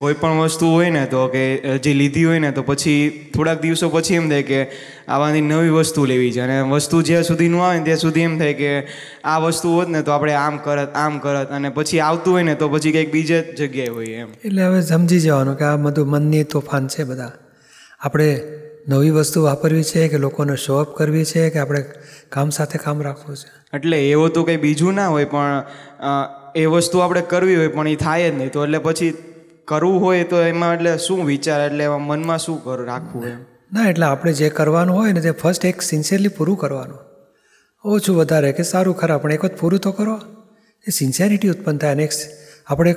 કોઈ પણ વસ્તુ હોય ને તો કે જે લીધી હોય ને તો પછી થોડાક દિવસો પછી એમ થાય કે આવાની નવી વસ્તુ લેવી છે. અને વસ્તુ જ્યાં સુધી ન આવે ને ત્યાં સુધી એમ થાય કે આ વસ્તુ હોત ને તો આપણે આમ કરત આમ કરત. અને પછી આવતું હોય ને તો પછી કંઈક બીજે જ જગ્યાએ હોય એમ. એટલે હવે સમજી જવાનું કે આ બધું મનની તોફાન છે બધા. આપણે નવી વસ્તુ વાપરવી છે કે લોકોને શો અપ કરવી છે કે આપણે કામ સાથે કામ રાખવું છે? એટલે એવું તો કંઈ બીજું ના હોય પણ એ વસ્તુ આપણે કરવી હોય પણ એ થાય જ નહીં. તો એટલે પછી કરવું હોય તો એમાં એટલે શું વિચાર? એટલે એમાં મનમાં શું કર, રાખવું એમ? ના, એટલે આપણે જે કરવાનું હોય ને તે ફર્સ્ટ એક સિન્સિયરલી પૂરું કરવાનું. ઓછું વધારે કે સારું, ખરા, પણ એક વખત પૂરું તો કરો. એ સિન્સિયરિટી ઉત્પન્ન થાય અને આપણે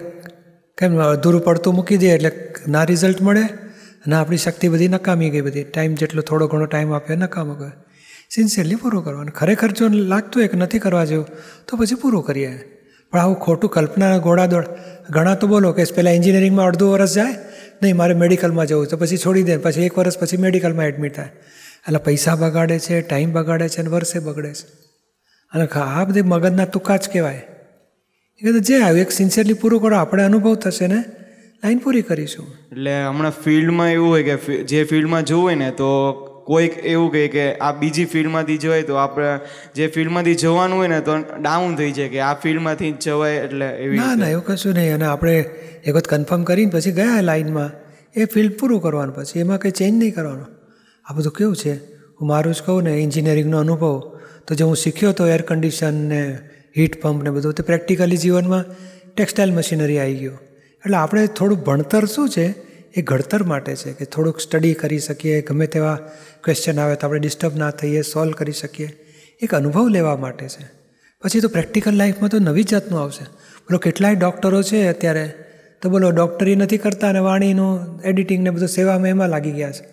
કેમ અધૂરું પડતું મૂકી દઈએ એટલે ના રિઝલ્ટ મળે અને આપણી શક્તિ બધી નકામી ગઈ બધી. ટાઈમ જેટલો થોડો ઘણો ટાઈમ આપ્યો, નકામો ગયો. સિન્સિયરલી પૂરું કરવાનું. ખરેખર જો લાગતું હોય કે નથી કરવા જેવું, તો પછી પૂરું કરીએ. પણ આવું ખોટું કલ્પના ગોળાદોડ ઘણા તો બોલો કે પહેલાં એન્જિનિયરિંગમાં અડધું વર્ષ જાય, નહીં, મારે મેડિકલમાં જવું તો પછી છોડી દે, પછી એક વર્ષ પછી મેડિકલમાં એડમિટ થાય. એટલે પૈસા બગાડે છે ટાઈમ બગાડે છે અને વર્ષે બગડે છે. અને આ બધી મગજના તુક્કા જ કહેવાય. એ જે આવ્યું, એક સિન્સિયરલી પૂરું કરો, આપણે અનુભવ થશે ને, લાઈન પૂરી કરીશું. એટલે હમણાં ફિલ્ડમાં એવું હોય કે જે ફિલ્ડમાં જવું હોય ને, તો કોઈક એવું કહે કે આ બીજી ફિલ્ડમાંથી જવાય તો આપણે જે ફિલ્ડમાંથી જવાનું હોય ને તો ડાઉન થઈ જાય કે આ ફિલ્ડમાંથી જ જવાય એટલે એવી ના ના એવું કશું નહીં. અને આપણે એક વખત કન્ફર્મ કરીને પછી ગયા લાઈનમાં એ ફિલ્ડ પૂરું કરવાનું પછી. એમાં કંઈ ચેન્જ નહીં કરવાનો. આ બધું કેવું છે? હું મારું જ કહું ને એન્જિનિયરિંગનો અનુભવ. તો જે હું શીખ્યો તો એર કન્ડિશન ને હીટ પંપ ને બધું તો પ્રેક્ટિકલી જીવનમાં ટેક્સટાઇલ મશીનરી આવી ગયો. એટલે આપણે થોડું ભણતર શું છે? એ ઘડતર માટે છે કે થોડુંક સ્ટડી કરી શકીએ, ગમે તેવા ક્વેશ્ચન આવે તો આપણે ડિસ્ટર્બ ના થઈએ સોલ્વ કરી શકીએ, એક અનુભવ લેવા માટે છે. પછી તો પ્રેક્ટિકલ લાઈફમાં તો નવી જાતનું આવશે. બોલો, કેટલાય ડૉક્ટરો છે અત્યારે? તો બોલો ડૉક્ટરી નથી કરતા અને વાણીનું એડિટિંગ ને બધું સેવામાં એમાં લાગી ગયા છે.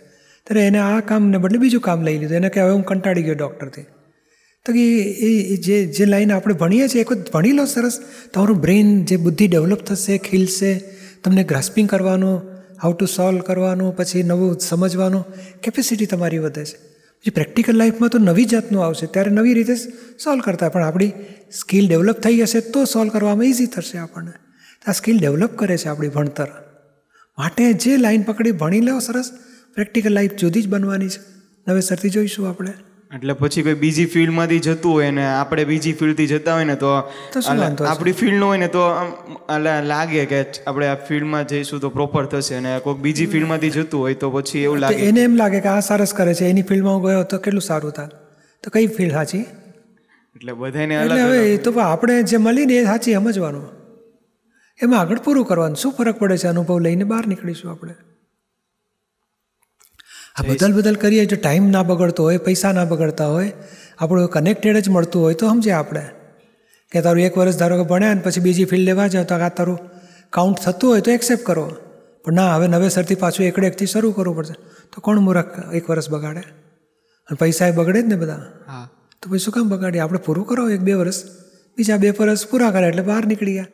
ત્યારે એને આ કામને બદલે બીજું કામ લઈ લીધું. એને કે હવે હું કંટાળી ગયો ડૉક્ટરથી તો કે એ જે જે લાઈન આપણે ભણીએ છીએ એક વખત ભણી લો સરસ. તમારું બ્રેઇન જે બુદ્ધિ ડેવલપ થશે, ખીલશે, તમને ગ્રાસ્પિંગ કરવાનું હાઉ ટુ સોલ્વ કરવાનું, પછી નવું સમજવાનું કેપેસિટી તમારી વધે છે. પછી પ્રેક્ટિકલ લાઈફમાં તો નવી જાતનું આવશે. ત્યારે નવી રીતે સોલ્વ કરતા. પણ આપણી સ્કિલ ડેવલપ થઈ હશે તો સોલ્વ કરવામાં ઇઝી થશે આપણને. આ સ્કિલ ડેવલપ કરે છે આપણી ભણતર. માટે જે લાઈન પકડી ભણી લો સરસ. પ્રેક્ટિકલ લાઈફ જુદી જ બનવાની છે. નવેસરથી જોઈશું આપણે. એટલે પછી કોઈ બીજી ફિલ્ડમાંથી જતું હોય ને આપણે બીજી ફિલ્ડથી જતા હોય ને તો આપણી ફિલ્ડ હોય ને તો લાગે કે આપણે આ ફિલ્ડમાં જઈશું તો પ્રોપર થશે અને કોઈક બીજી ફિલ્ડમાંથી જતું હોય તો પછી એવું લાગે એને એમ લાગે કે આ સરસ કરે છે એની ફિલ્ડમાં હું ગયો તો કેટલું સારું થાય તો કઈ ફિલ્ડ સાચી? એટલે બધાને એટલે હવે એ તો આપણે જે મળીને એ સાચી સમજવાનું. એમાં આગળ પૂરું કરવાનું. શું ફરક પડે છે અનુભવ લઈને બહાર નીકળીશું આપણે? આ બદલ બદલ કરીએ. જો ટાઈમ ના બગડતો હોય પૈસા ના બગડતા હોય આપણું કનેક્ટેડ જ મળતું હોય તો સમજે આપણે. કે તારું એક વર્ષ ધારો કે ભણ્યા ને પછી બીજી ફિલ્ડ લેવા જાવ તો આ તારું કાઉન્ટ થતું હોય તો એક્સેપ્ટ કરો. પણ ના હવે નવેસરથી પાછું એકડે એકથી શરૂ કરવું પડશે. તો કોણ મૂરખ એક વર્ષ બગાડે? અને પૈસા એ બગડે જ ને બધા. હા. તો પછી શું કામ બગાડીએ? આપણે પૂરું કરો એક બે વર્ષ. બીજા બે વર્ષ પૂરા કરે એટલે બહાર નીકળી ગયા.